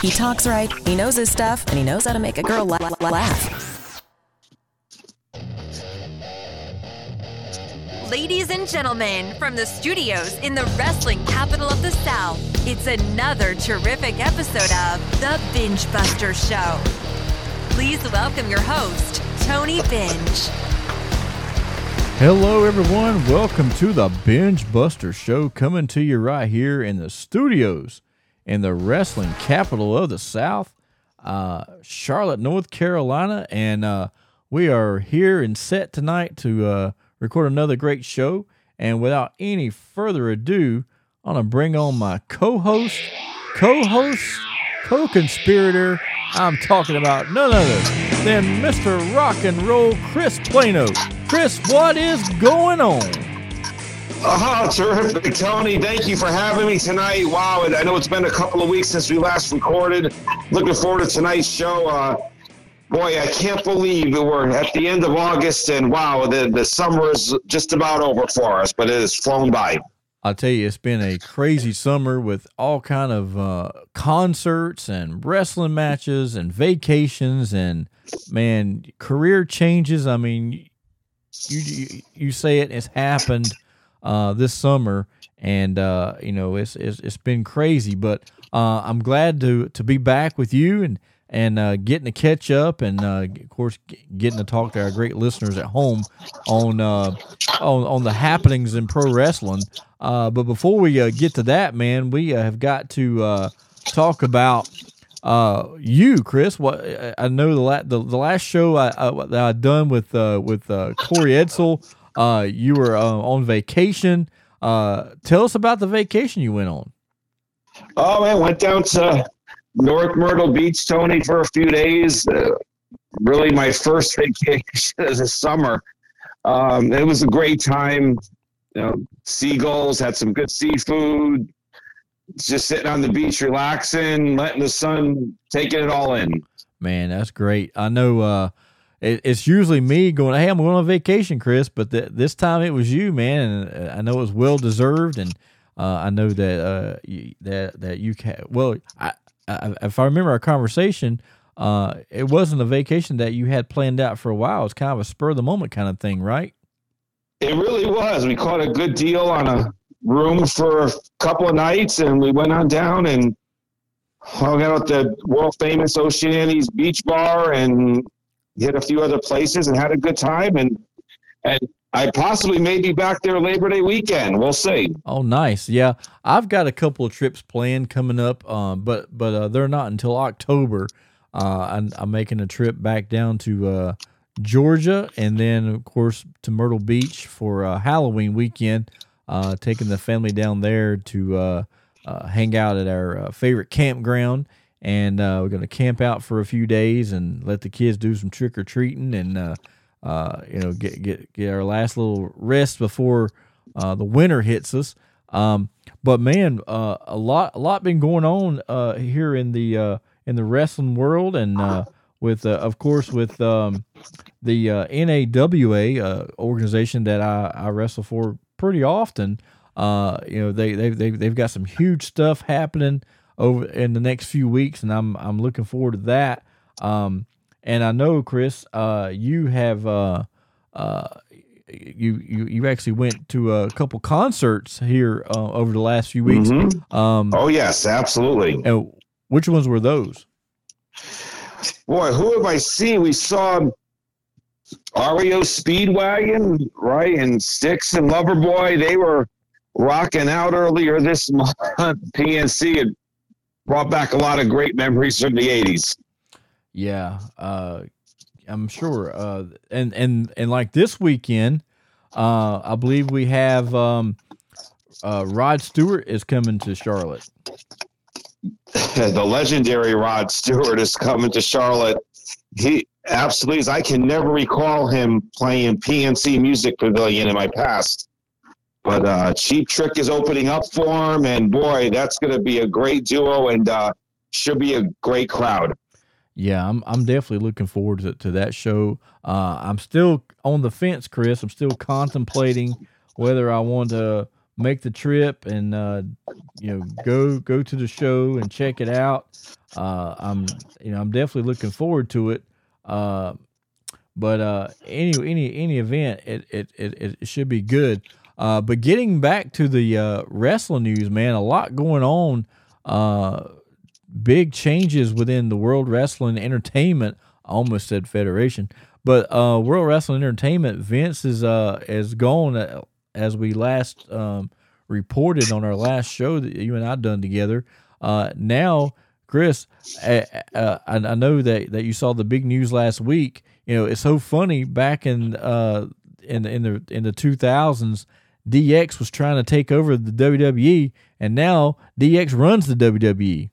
He talks right, he knows his stuff, and he knows how to make a girl la- la- laugh. Ladies and gentlemen, from the studios in the wrestling capital of the South, it's another terrific episode of The Binge Buster Show. Please welcome your host, Tony Binge. Hello, everyone. Welcome to the Binge Buster Show, coming to you right here in the studios in the wrestling capital of the South, uh, Charlotte, North Carolina. And uh, we are here and set tonight to uh, record another great show. And without any further ado, I'm going to bring on my co host, co host, co conspirator. I'm talking about none other than Mr. Rock and Roll Chris Plano. Chris, what is going on? Oh, terrific, Tony. Thank you for having me tonight. Wow, I know it's been a couple of weeks since we last recorded. Looking forward to tonight's show. Uh, boy, I can't believe we're at the end of August, and wow, the, the summer is just about over for us, but it has flown by. I'll tell you, it's been a crazy summer with all kind of uh, concerts and wrestling matches and vacations and man, career changes. I mean, you you, you say it, has happened uh, this summer, and uh, you know it's, it's it's been crazy. But uh, I'm glad to to be back with you and and uh, getting to catch up, and uh, of course getting to talk to our great listeners at home on uh, on on the happenings in pro wrestling. Uh, but before we uh, get to that, man, we uh, have got to talk about you, Chris. What I know the la- the, the last show I, I that I done with with Corey Edsel, uh, you were uh, on vacation. Uh, tell us about the vacation you went on. Oh man, went down to North Myrtle Beach, Tony, for a few days. Uh, really, my first vacation of the summer. Um, it was a great time. You know, seagulls had some good seafood. Just sitting on the beach, relaxing, letting the sun taking it all in. Man, that's great. I know uh, it, it's usually me going, "Hey, I'm going on vacation, Chris," but th- this time it was you, man, and uh, I know it was well deserved, and uh, I know that uh, you, that that you can. Well, I, I, if I remember our conversation, uh, it wasn't a vacation that you had planned out for a while. It's kind of a spur of the moment kind of thing, right? It really was. We caught a good deal on a room for a couple of nights, and we went on down and hung out at the world famous Ocean Annie's Beach Bar and hit a few other places and had a good time. And and I possibly may be back there Labor Day weekend. We'll see. Oh, nice. Yeah, I've got a couple of trips planned coming up, um, but but uh, they're not until October. Uh, I'm, I'm making a trip back down to uh, Georgia, and then of course to Myrtle Beach for uh, Halloween weekend. Uh, taking the family down there to uh, hang out at our favorite campground, and uh, we're going to camp out for a few days and let the kids do some trick or treating, and uh, uh, you know get get get our last little rest before uh, the winter hits us. Um, but man, uh, a lot a lot been going on uh, here in the in the wrestling world, and with of course with um, the NAWA organization that I, I wrestle for pretty often. You know they they they they've got some huge stuff happening over in the next few weeks, and I'm I'm looking forward to that. Um, and I know Chris, uh, you have uh, uh, you you you actually went to a couple concerts here uh, over the last few weeks. Mhm. Um, Oh yes, absolutely. and which ones were those? Boy, who have I seen? We saw REO Speedwagon, right? And Styx and Loverboy. They were rocking out earlier this month. PNC had brought back a lot of great memories from the 80s. Yeah, uh, I'm sure. Uh, and and and like this weekend, uh, I believe we have um, uh, Rod Stewart is coming to Charlotte. the legendary Rod Stewart is coming to Charlotte. He absolutely is. I can never recall him playing PNC Music Pavilion in my past. But uh, Cheap Trick is opening up for him, and boy, that's going to be a great duo and uh, should be a great crowd. Yeah, I'm I'm definitely looking forward to, to that show. Uh, I'm still on the fence, Chris. I'm still contemplating whether I want to make the trip and uh, you know go go to the show and check it out. Uh, I'm you know I'm definitely looking forward to it. Uh, but uh, any any any event, it it it, it should be good. Uh, but getting back to the uh, wrestling news, man, a lot going on. Uh, big changes within the World Wrestling Entertainment. I almost said Federation, but uh, World Wrestling Entertainment. Vince is uh is gone uh, as we last um, reported on our last show that you and I done together. Now, Chris, I, I know that that you saw the big news last week. You know, it's so funny. Back in in in the in the two thousands, DX was trying to take over the WWE, and now DX runs the WWE.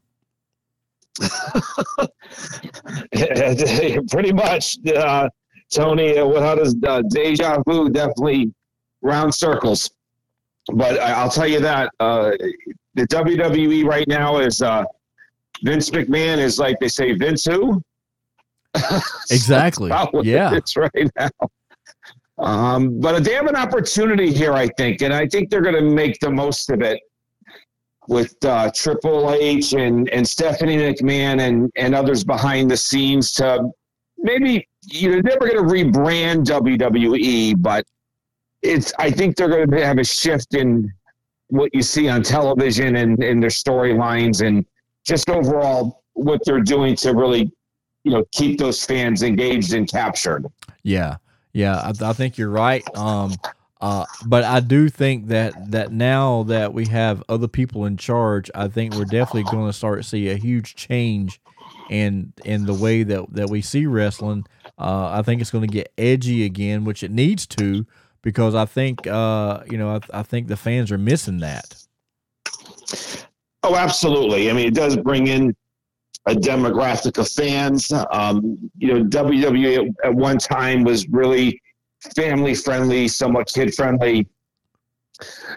Pretty much, uh, Tony. How does uh, deja vu definitely round circles? But I'll tell you that uh, the WWE right now is uh, Vince McMahon is like they say Vince who. exactly. yeah, it's right now. Um, but they have an opportunity here, I think, and I think they're going to make the most of it with uh, Triple H and, and Stephanie McMahon and, and others behind the scenes to maybe you're never going to rebrand WWE, but it's I think they're going to have a shift in what you see on television and, and their storylines and just overall what they're doing to really you know keep those fans engaged and captured. Yeah, yeah, I, I think you're right. Um, uh, but I do think that that now that we have other people in charge, I think we're definitely going to start to see a huge change in in the way that that we see wrestling. Uh, I think it's going to get edgy again, which it needs to, because I think uh, you know I, I think the fans are missing that. Oh, absolutely. I mean, it does bring in a demographic of fans. Um, you know, WWE at one time was really family friendly, somewhat kid friendly,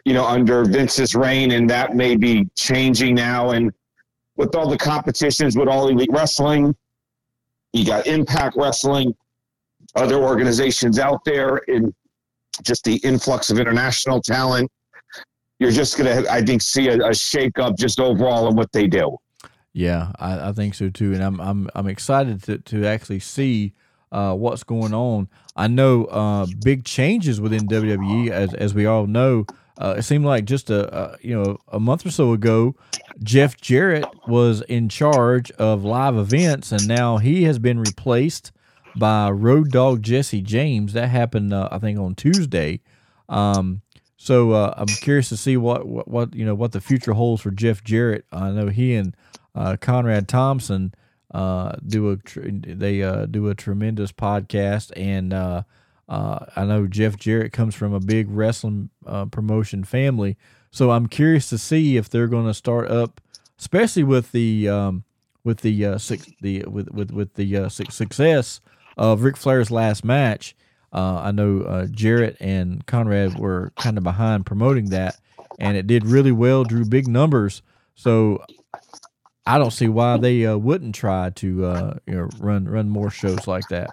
you know, under Vince's reign, and that may be changing now. And with all the competitions with all elite wrestling, you got Impact Wrestling, other organizations out there, and just the influx of international talent. You're just gonna, I think, see a, a shake up just overall in what they do. Yeah, I, I think so too, and I'm I'm I'm excited to to actually see uh, what's going on. I know uh, big changes within WWE, as as we all know. Uh, it seemed like just a, a, you know a month or so ago, Jeff Jarrett was in charge of live events, and now he has been replaced by Road Dog Jesse James. That happened, uh, I think, on Tuesday. Um, so uh, I'm curious to see what, what, what you know what the future holds for Jeff Jarrett. I know he and uh, Conrad Thompson uh, do a tr- they uh, do a tremendous podcast, and uh, uh, I know Jeff Jarrett comes from a big wrestling promotion family, so I'm curious to see if they're going to start up, especially with the um, with the six, the with with with the success of Ric Flair's last match. Uh, I know uh, Jarrett and Conrad were kind of behind promoting that, and it did really well, drew big numbers. So I don't see why they uh, wouldn't try to uh, you know run run more shows like that.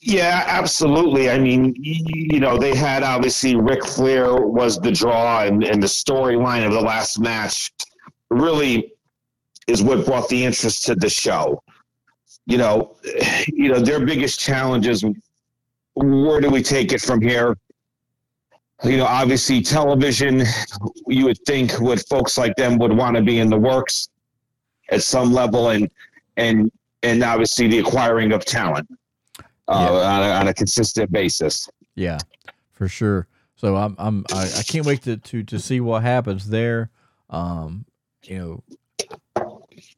Yeah, absolutely. I mean, you know, they had obviously Ric Flair was the draw, and, and the storyline of the last match really is what brought the interest to the show. You know, you know, their biggest challenge is where do we take it from here? you know, obviously television, you would think would folks like them would want to be in the works at some level and, and, and obviously the acquiring of talent uh, yeah. on, a, on a consistent basis. Yeah, for sure. So I'm, I'm, I, I can't wait to, to, to see what happens there. Um, you know,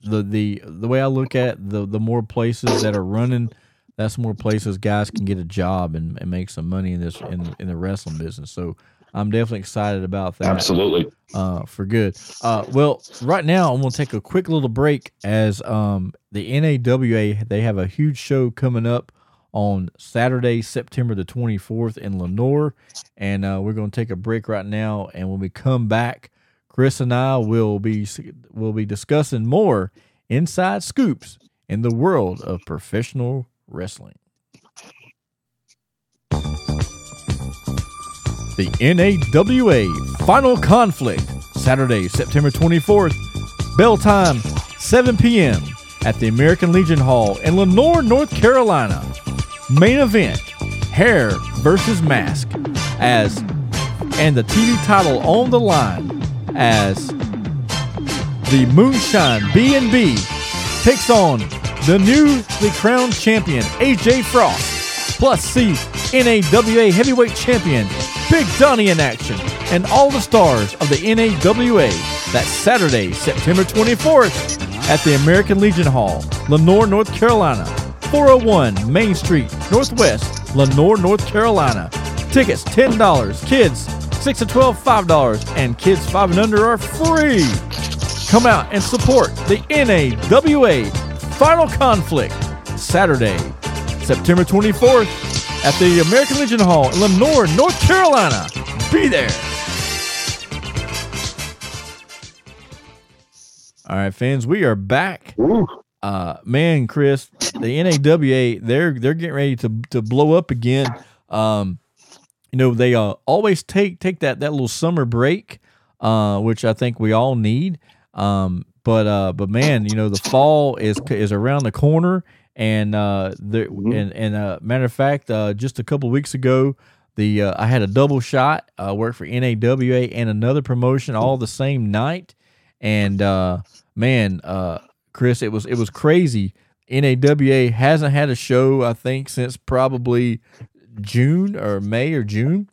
the, the, the way I look at the, the more places that are running, that's more places guys can get a job and, and make some money in this in in the wrestling business. So I'm definitely excited about that. Absolutely. Uh, for good. Uh, well, right now I'm gonna take a quick little break as um the NAWA they have a huge show coming up on Saturday, September the 24th in Lenoir, and uh, we're gonna take a break right now. And when we come back, Chris and I will be will be discussing more inside scoops in the world of professional wrestling. the NAWA Final Conflict, Saturday, September 24th, bell time 7 p.m. at the American Legion Hall in Lenoir, North Carolina. Main event Hair versus Mask as and the TV title on the line as the Moonshine B&B takes on the newly crowned champion AJ Frost plus see NAWA heavyweight champion Big Donnie in action and all the stars of the NAWA that Saturday, September 24th at the American Legion Hall, Lenoir, North Carolina, 401 Main Street, Northwest, Lenoir, North Carolina. Tickets $10, kids 6 to 12 $5 and kids 5 and under are free. Come out and support the NAWA Final Conflict Saturday, September 24th at the American Legion Hall in Lenoir, North Carolina. Be there. All right, fans, we are back. Uh, man, Chris, the NAWA, they're they're getting ready to to blow up again. Um, you know, they uh, always take take that that little summer break, uh, which I think we all need. Um, but uh, but man, you know, the fall is is around the corner, and uh, the Mhm. and and uh, matter of fact, uh, just a couple weeks ago, the uh, I had a double shot. Uh, worked for NAWA and another promotion all the same night, and uh, man, uh, Chris, it was it was crazy. NAWA hasn't had a show I think since probably June or May or June,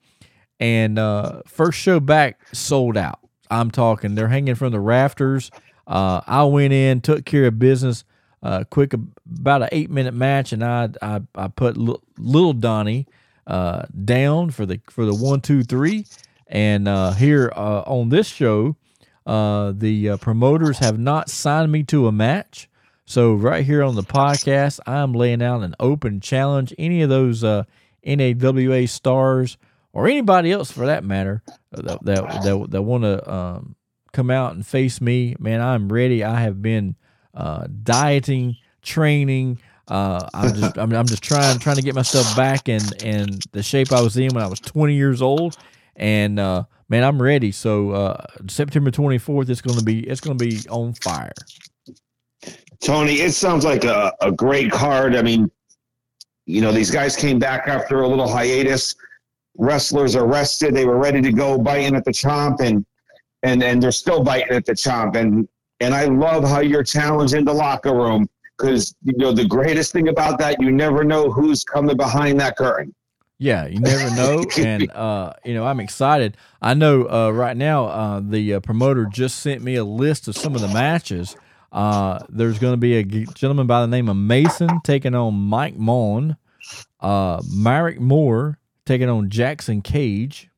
and uh, first show back sold out. I'm talking they're hanging from the rafters. Uh, I went in, took care of business. Uh, quick, about an eight minute match, and I I, I put Lil- little Donnie uh, down for the for the one two three, and uh, here uh, on this show, uh, the uh, promoters have not signed me to a match. So right here on the podcast, I'm laying out an open challenge. Any of those uh, NAWA stars or anybody else for that matter uh, that that that, that want to um, come out and face me, man, I'm ready. I have been uh, dieting, training. Uh, I'm just I'm, I'm just trying trying to get myself back in in the shape I was in when I was 20 years old, and uh, man, I'm ready. So uh, September 24th, it's gonna be it's gonna be on fire. Tony, it sounds like a, a great card. I mean, you know, these guys came back after a little hiatus. Wrestlers are rested. They were ready to go biting at the chomp and and and they're still biting at the chomp. And and I love how you're challenging the locker room because you know the greatest thing about that, you never know who's coming behind that curtain. Yeah, you never know, and uh, you know I'm excited. I know uh, right now uh, the uh, promoter just sent me a list of some of the matches. Uh, there's going to be a gentleman by the name of Mason taking on Mike Mon, uh, Myrick Moore taking on Jackson Cage.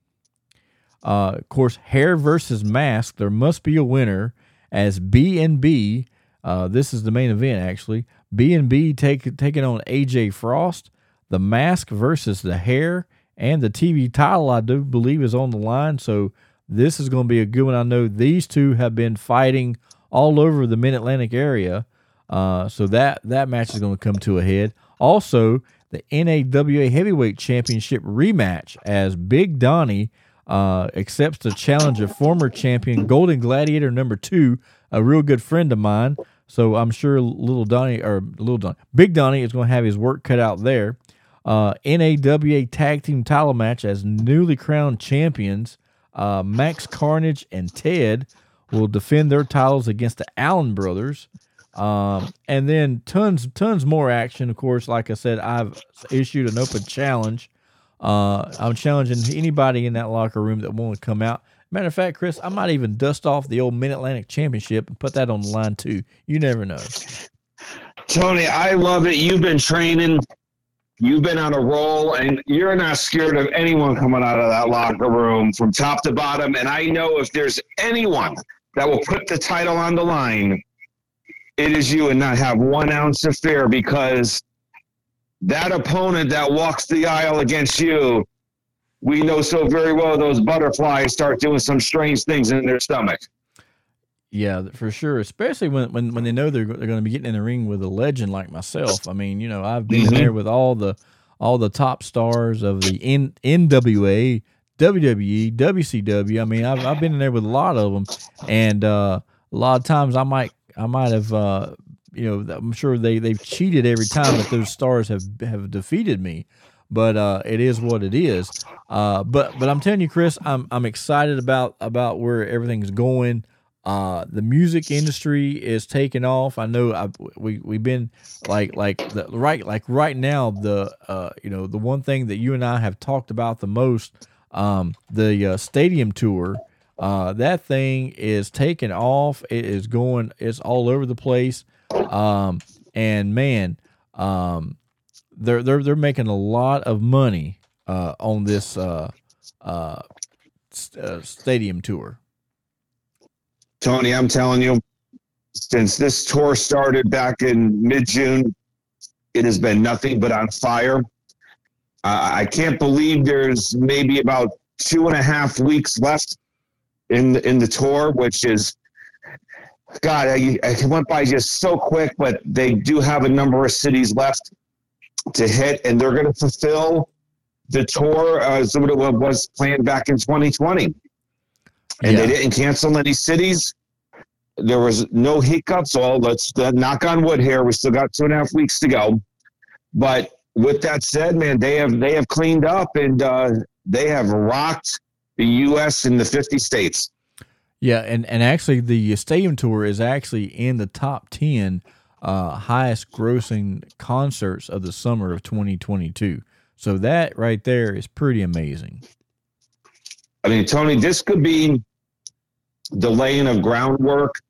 Uh, of course, hair versus mask. There must be a winner as B and B. Uh, this is the main event actually. B and B taking on AJ Frost. The mask versus the hair and the TV title, I do believe, is on the line. So this is going to be a good one. I know these two have been fighting all over the Mid Atlantic area. Uh, so that that match is going to come to a head. Also, the NAWA Heavyweight Championship rematch as Big Donnie uh, accepts the challenge of former champion Golden Gladiator number two, a real good friend of mine. So I'm sure little Donnie or little Donnie, Big Donnie is going to have his work cut out there. Uh, NAWA Tag Team Title match as newly crowned champions. Uh, Max Carnage and Ted will defend their titles against the Allen brothers. Um, and then tons, tons more action. Of course, like I said, I've issued an open challenge. Uh, I'm challenging anybody in that locker room that want to come out. Matter of fact, Chris, I might even dust off the old Mid Atlantic Championship and put that on the line too. You never know. Tony, I love it. You've been training. You've been on a roll, and you're not scared of anyone coming out of that locker room from top to bottom. And I know if there's anyone that will put the title on the line, it is you and not have one ounce of fear because that opponent that walks the aisle against you, we know so very well those butterflies start doing some strange things in their stomach. Yeah, for sure. Especially when when, when they know they're they're going to be getting in the ring with a legend like myself. I mean, you know, I've been Mhm. there with all the all the top stars of the N, NWA, WWE, WCW. I mean, I've I've been in there with a lot of them, and uh, a lot of times I might I might have uh, you know I'm sure they they've cheated every time that those stars have have defeated me, but uh, it is what it is. Uh, but but I'm telling you, Chris, I'm I'm excited about about where everything's going. Uh, the music industry is taking off. I know I, we we've been like like the, right like right now the uh, you know the one thing that you and I have talked about the most um, the uh, stadium tour. Uh, that thing is taking off. It is going. It's all over the place. Um, and man, um, they're they're they're making a lot of money uh, on this uh, uh, st- uh, stadium tour. Tony, I'm telling you, since this tour started back in mid June, it has been nothing but on fire. Uh, I can't believe there's maybe about two and a half weeks left in the, in the tour, which is God. I, I went by just so quick, but they do have a number of cities left to hit, and they're going to fulfill the tour as what it was planned back in 2020 and Yeah. they didn't cancel any cities. There was no hiccups. All let's uh, knock on wood here. We still got two and a half weeks to go. But with that said, man, they have they have cleaned up and uh, they have rocked the U.S. in the 50 states. Yeah, and, and actually the stadium tour is actually in the top ten uh, highest grossing concerts of the summer of 2022. So that right there is pretty amazing. I mean, Tony, this could be the laying of groundwork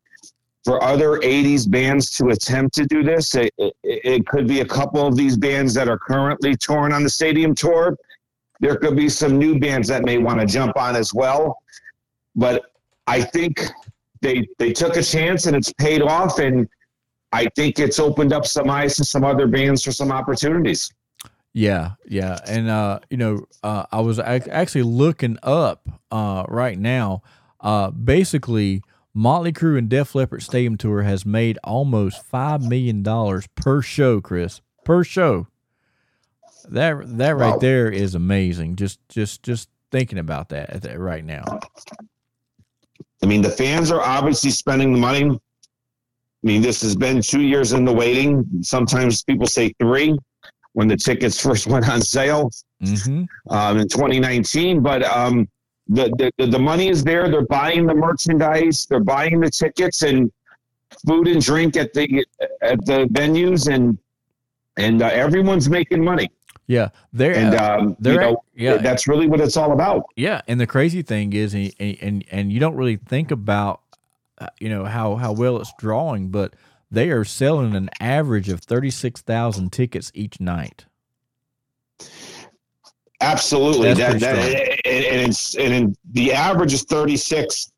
for other 80s bands to attempt to do this. It, it, it could be a couple of these bands that are currently touring on the stadium tour. There could be some new bands that may want to jump on as well. But I think they they took a chance and it's paid off and I think it's opened up some eyes to some other bands for some opportunities. Yeah, yeah, and uh, you know, uh, I was ac- actually looking up uh, right now. Uh, basically, Motley Crue and Def Leppard Stadium Tour has made almost five million dollars per show, Chris, per show. That that right Wow. there is amazing. Just just just thinking about that at that right now. I mean, the fans are obviously spending the money. I mean, this has been two years in the waiting. Sometimes people say three when the tickets first went on sale hmm um, in 2019. But um, the, the the money is there. They're buying the merchandise. They're buying the tickets and food and drink at the at the venues, and and uh, everyone's making money. Yeah, they're And um, they're know, yeah that's really what it's all about. Yeah, and the crazy thing is, and and and you don't really think about, uh, you know how how well it's drawing, but they are selling an average of thirty six thousand tickets each night. Absolutely. That's That, that, and, and and the average is 36,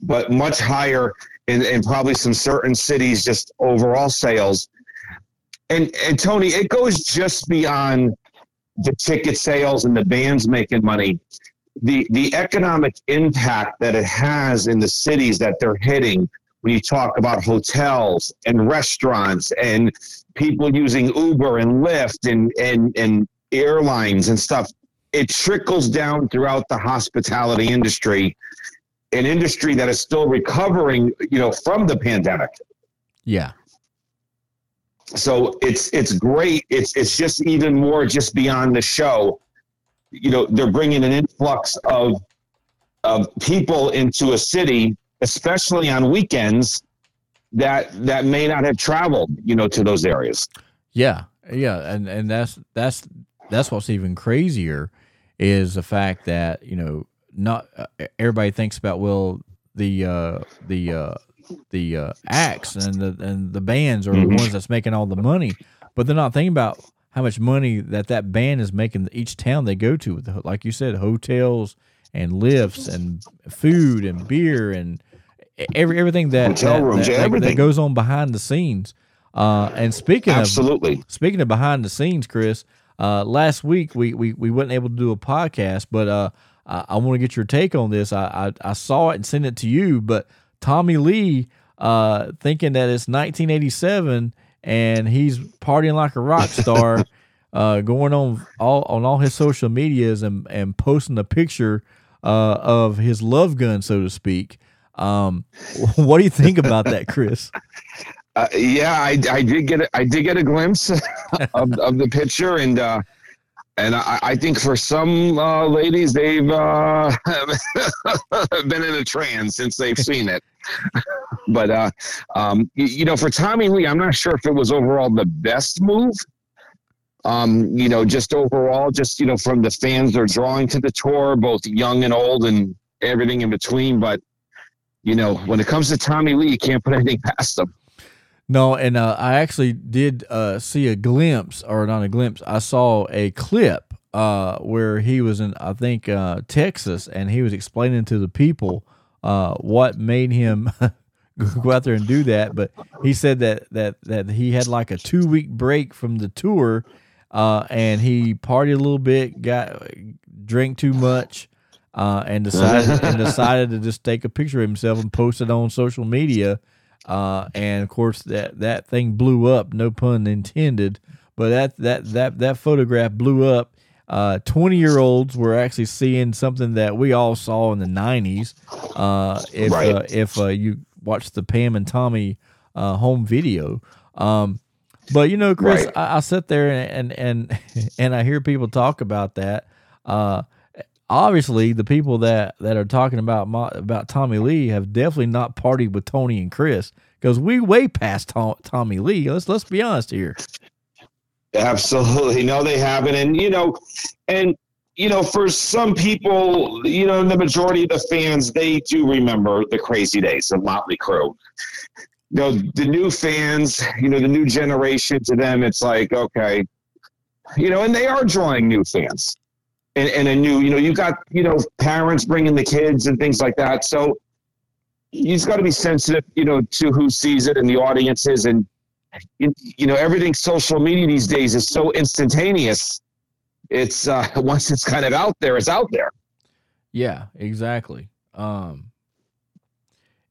but much higher in, in probably some certain cities, just overall sales. And and Tony, it goes just beyond the ticket sales and the bands making money. The the economic impact that it has in the cities that they're hitting when you talk about hotels and restaurants and people using Uber and Lyft and and and airlines and stuff, it trickles down throughout the hospitality industry, an industry that is still recovering, you know, from the pandemic. Yeah, So it's it's great. It's it's just even more just beyond the show. You know, they're bringing an influx of of people into a city, especially on weekends, that that may not have traveled, you know, to those areas. yeah, yeah, and and that's that's that's what's even crazier is the fact that you know not uh, everybody thinks about well the uh, the uh, the uh, acts and the and the bands are the Mhm. ones that's making all the money, but they're not thinking about how much money that that band is making each town they go to. With the, like you said, hotels and lifts and food and beer and every everything that Hotel that, rooms, that, that- everything. that goes on behind the scenes. Uh, and speaking of Absolutely. Speaking of behind the scenes, Chris, uh, last week we, we we wasn't able to do a podcast, but uh, I, I want to get your take on this. I, I I saw it and sent it to you, but Tommy Lee, uh, thinking that it's 1987 and he's partying like a rock star, uh, going on all on all his social medias and and posting a picture uh, of his love gun, so to speak. Um, what do you think about that, Chris? Uh, yeah, I, I did get a, I did get a glimpse of, of the picture, and uh, and I, I, think for some uh, ladies, they've uh, been in a trance since they've seen it. but uh, um, you, you, know, for Tommy Lee, I'm not sure if it was overall the best move. Um, you know, just overall, just you know, from the fans they're drawing to the tour, both young and old, and everything in between. But you know, when it comes to Tommy Lee, you can't put anything past him. No, and uh, I actually did uh, see a glimpse, or not a glimpse. I saw a clip uh, where he was in, I think, uh, Texas, and he was explaining to the people uh, what made him go out there and do that. But he said that that that he had like a two week break from the tour, uh, and he partied a little bit, got drank too much. and decided and decided to just take a picture of himself and post it on social media uh, and of course that that thing blew up. No pun intended. But that that that that photograph blew up. Twenty uh, year olds were actually seeing something that we all saw in the nineties. Uh, if right. Uh, if uh, you watch the Pam and Tommy home video. Um, but you know, Chris, right. I, I, sit there and, and and I hear people talk about that. Obviously the people that that are talking about my, about Tommy Lee have definitely not partied with Tony and Chris because we way past Tom, Tommy Lee. Let's let's be honest here. Absolutely, no, they haven't, and you know, and you know, for some people, you know, the majority of the fans, they do remember the crazy days of Motley Crue. You know, the new fans, you know, the new generation to them, it's like, okay, you know, and they are drawing new fans and, and a new, you know, you got, you know, parents bringing the kids and things like that. So you've got to be sensitive, you know, to who sees it and the audiences. And, you know, everything social media these days is so instantaneous. It's, uh, once it's kind of out there, it's out there. Yeah, exactly. Um,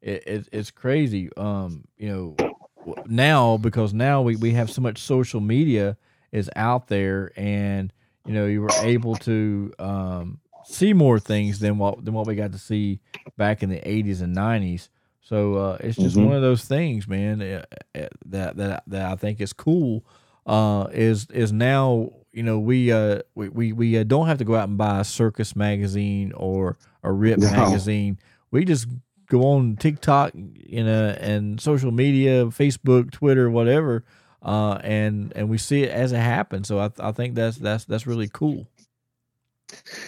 it, it it's crazy. Um, you know, now because now we, we have so much social media is out there and you know, you were able to um, see more things than what than what we got to see back in the '80s and '90s. So uh, it's just mm-hmm. one of those things, man. Uh, uh, that that that I think is cool. Uh, is is now you know we uh we we, we uh, don't have to go out and buy a circus magazine or a rip no. magazine. We just go on TikTok, you know, and social media, Facebook, Twitter, whatever, uh, and and we see it as it happens. So I, I think that's that's that's really cool.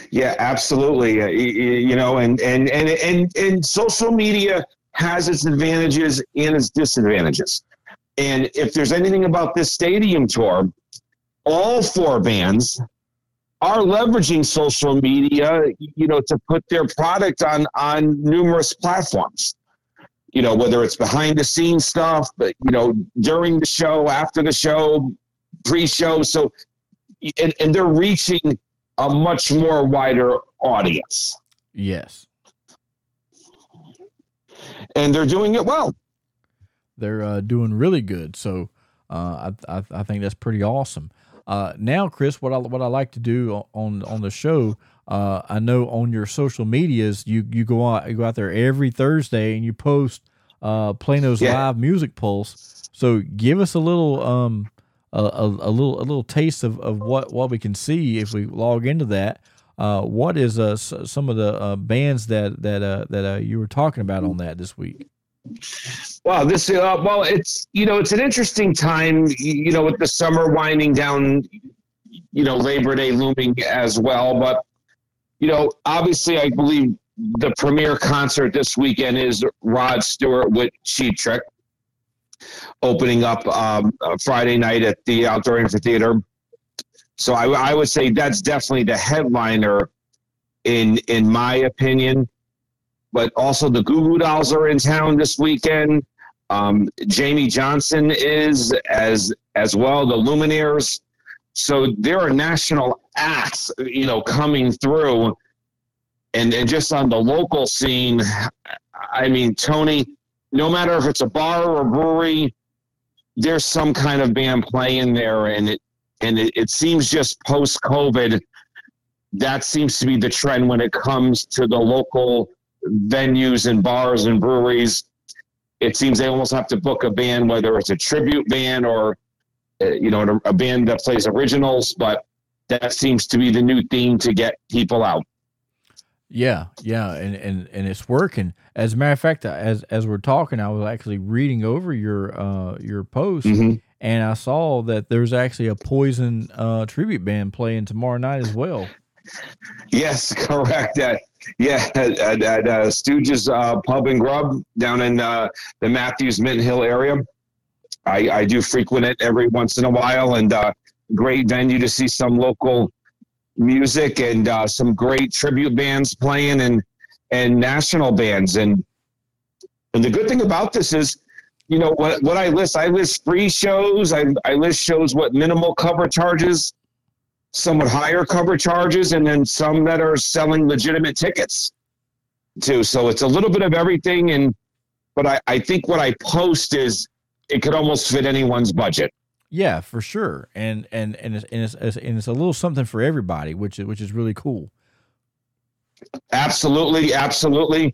Yeah, absolutely. Uh, you know, and and and and and social media has its advantages and its disadvantages. And if there's anything about this stadium tour, all four bands are leveraging social media, you know, to put their product on on numerous platforms you know, whether it's behind the scenes stuff, but, you know, during the show, after the show, pre show. So, and, and they're reaching a much more wider audience. Yes. And they're doing it well. They're uh, doing really good. So, uh, I, I, I think that's pretty awesome. Uh, now, Chris, what I what I like to do on on the show, uh, I know on your social medias, you you go out you go out there every Thursday and you post uh, Plano's yeah. live music pulse. So give us a little um a, a, a, little a little taste of, of what what we can see if we log into that. Uh, what is uh, some of the uh, bands that that uh, that uh, you were talking about on that this week? Well, this uh, well, it's you know it's an interesting time. You know, with the summer winding down, you know Labor Day looming as well. But you know, obviously, I believe the premier concert this weekend is Rod Stewart with Cheap Trick, opening up um, Friday night at the Outdoor Amphitheater. So I, I would say that's definitely the headliner, in in my opinion. But also the Goo Goo Dolls are in town this weekend. Um, Jamey Johnson is as as well. The Lumineers. So there are national acts, you know, coming through, and and just on the local scene. I mean, Tony. No matter if it's a bar or a brewery, there's some kind of band playing there, and it and it, it seems just post COVID, that seems to be the trend when it comes to the local venues and bars and breweries. It seems they almost have to book a band, whether it's a tribute band or you know a band that plays originals, but that seems to be the new theme to get people out. Yeah, yeah, and, and and it's working. As a matter of fact, as as we're talking, I was actually reading over your uh your post, mm-hmm. and I saw that there's actually a Poison uh, tribute band playing tomorrow night as well. Yes, correct. Uh, yeah, at, at, at uh, Stooges uh, Pub and Grub down in uh, the Matthews Mint Hill area. I, I do frequent it every once in a while, and uh, great venue to see some local music and uh, some great tribute bands playing and and national bands. And and the good thing about this is you know what what I list I list free shows I I list shows what minimal cover charges somewhat higher cover charges and then some that are selling legitimate tickets too. So it's a little bit of everything and but I, I think what I post is it could almost fit anyone's budget yeah, for sure, and and and it's, and it's, and it's a little something for everybody, which is which is really cool. Absolutely, absolutely.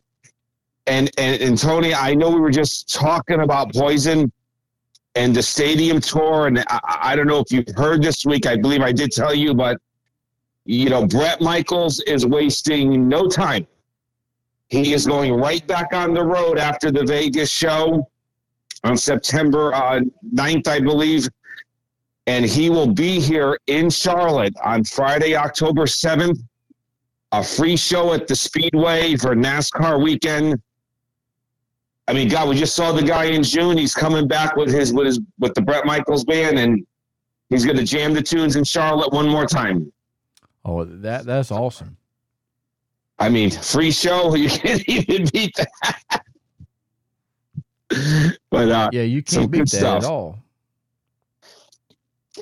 And, and and Tony, I know we were just talking about Poison and the stadium tour, and I, I don't know if you've heard this week. I believe I did tell you, but you know, Bret Michaels is wasting no time. He is going right back on the road after the Vegas show on September uh, 9th, I believe and he will be here in Charlotte on Friday, October 7th. A free show at the Speedway for NASCAR weekend. I mean, God, we just saw the guy in June. He's coming back with his with his with the Bret Michaels band, and he's going to jam the tunes in Charlotte one more time. Oh, that that's awesome. I mean, free show. You can't even beat that. but uh, yeah, you can't beat that stuff. at all.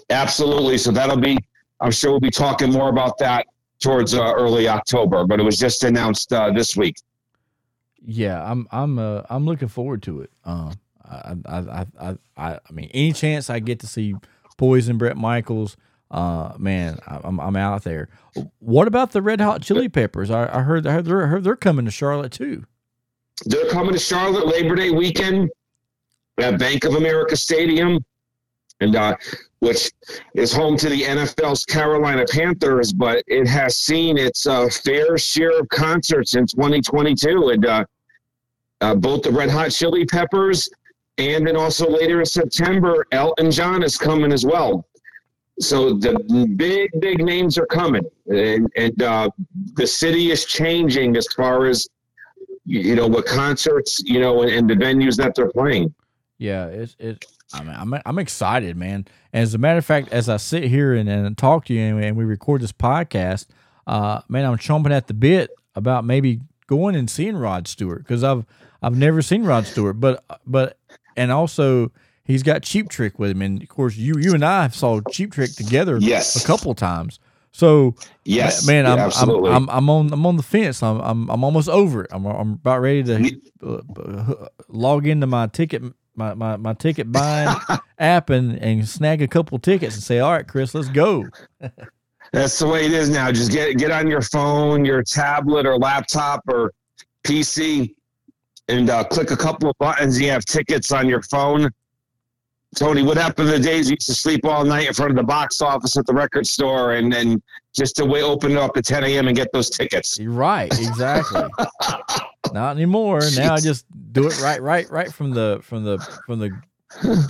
Absolutely. So that'll be, I'm sure we'll be talking more about that towards uh, early October, but it was just announced uh, this week. Yeah, I'm I'm uh, I'm looking forward to it. Um, I, I I I I mean, any chance I get to see Poison Bret Michaels, uh, man, I'm I'm out there. What about the Red Hot Chili Peppers? I, I heard I heard they're, I heard they're coming to Charlotte too. They're coming to Charlotte Labor Day weekend at Bank of America Stadium. And uh, which is home to the NFL's Carolina Panthers, but it has seen its uh, fair share of concerts in 2022, and uh, uh, both the Red Hot Chili Peppers and then also later in September, Elton John is coming as well. So the big, big names are coming, and, and uh, the city is changing as far as you know what concerts, you know, and, and the venues that they're playing. Yeah, it's it's I'm, I'm, I'm excited, man. As a matter of fact, as I sit here and, and talk to you and, and we record this podcast, uh, man, I'm chomping at the bit about maybe going and seeing Rod Stewart because I've I've never seen Rod Stewart, but but and also he's got Cheap Trick with him, and of course you you and I have saw Cheap Trick together yes. a couple times. So yes, man, I'm, I'm, I'm, I'm on I'm on the fence. I'm I'm, I'm almost over it. I'm I'm about ready to uh, log into my ticket my, my, my ticket buying app and, and snag a couple tickets and say, all right, Chris, let's go. That's the way it is now. Just get get on your phone, your tablet or laptop or PC, and uh, click a couple of buttons. You have tickets on your phone. Tony, what happened to the days you used to sleep all night in front of the box office at the record store and then just to wait, open it up at 10 a.m. and get those tickets? Right, exactly. Not anymore. Jeez. Now I just do it right, right, right from the from the from the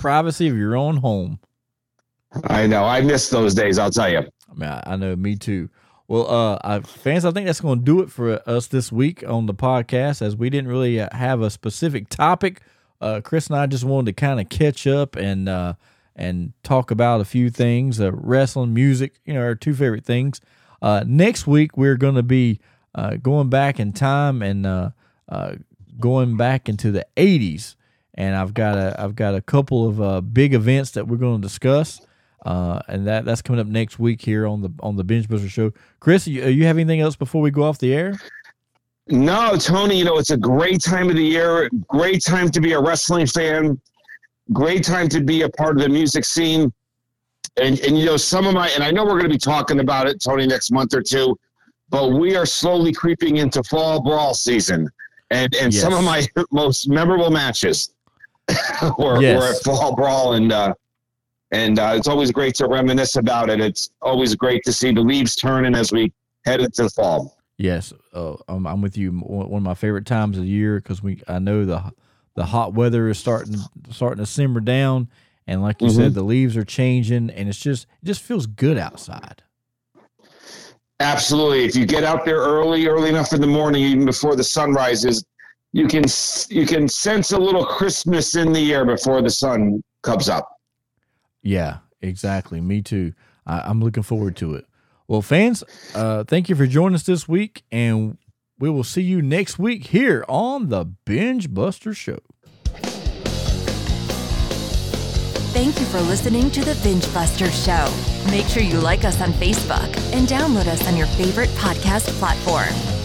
privacy of your own home. I know. I miss those days. I'll tell you. I mean, I, I know. Me too. Well, uh, I, fans, I think that's going to do it for us this week on the podcast, as we didn't really uh, have a specific topic. Uh, Chris and I just wanted to kind of catch up and uh, and talk about a few things, uh, wrestling, music, you know, our two favorite things. Uh, next week we're going to be uh, going back in time and uh, uh, going back into the 80s and I've got a I've got a couple of uh, big events that we're going to discuss, uh, and that that's coming up next week here on the on the Binge Buster Show. Chris, you, you have anything else before we go off the air? No, Tony. You know it's a great time of the year. Great time to be a wrestling fan. Great time to be a part of the music scene. and and you know some of my and I know we're going to be talking about it, Tony, next month or two, but we are slowly creeping into fall brawl season, and and Yes. some of my most memorable matches were, Yes. were at fall brawl, and uh, and uh, it's always great to reminisce about it. It's always great to see the leaves turning as we head into the fall. Yes, uh, I'm, I'm with you. One of my favorite times of the year because we I know the the hot weather is starting starting to simmer down, and like you said, the leaves are changing, and it's just it just feels good outside. Absolutely. If you get out there early, early enough in the morning, even before the sun rises, you can you can sense a little Christmas in the air before the sun comes up. Yeah, exactly. Me too. I, I'm looking forward to it. Well, fans, uh, thank you for joining us this week, and we will see you next week here on the Binge Buster Show. Thank you for listening to the Binge Buster Show. Make sure you like us on Facebook and download us on your favorite podcast platform.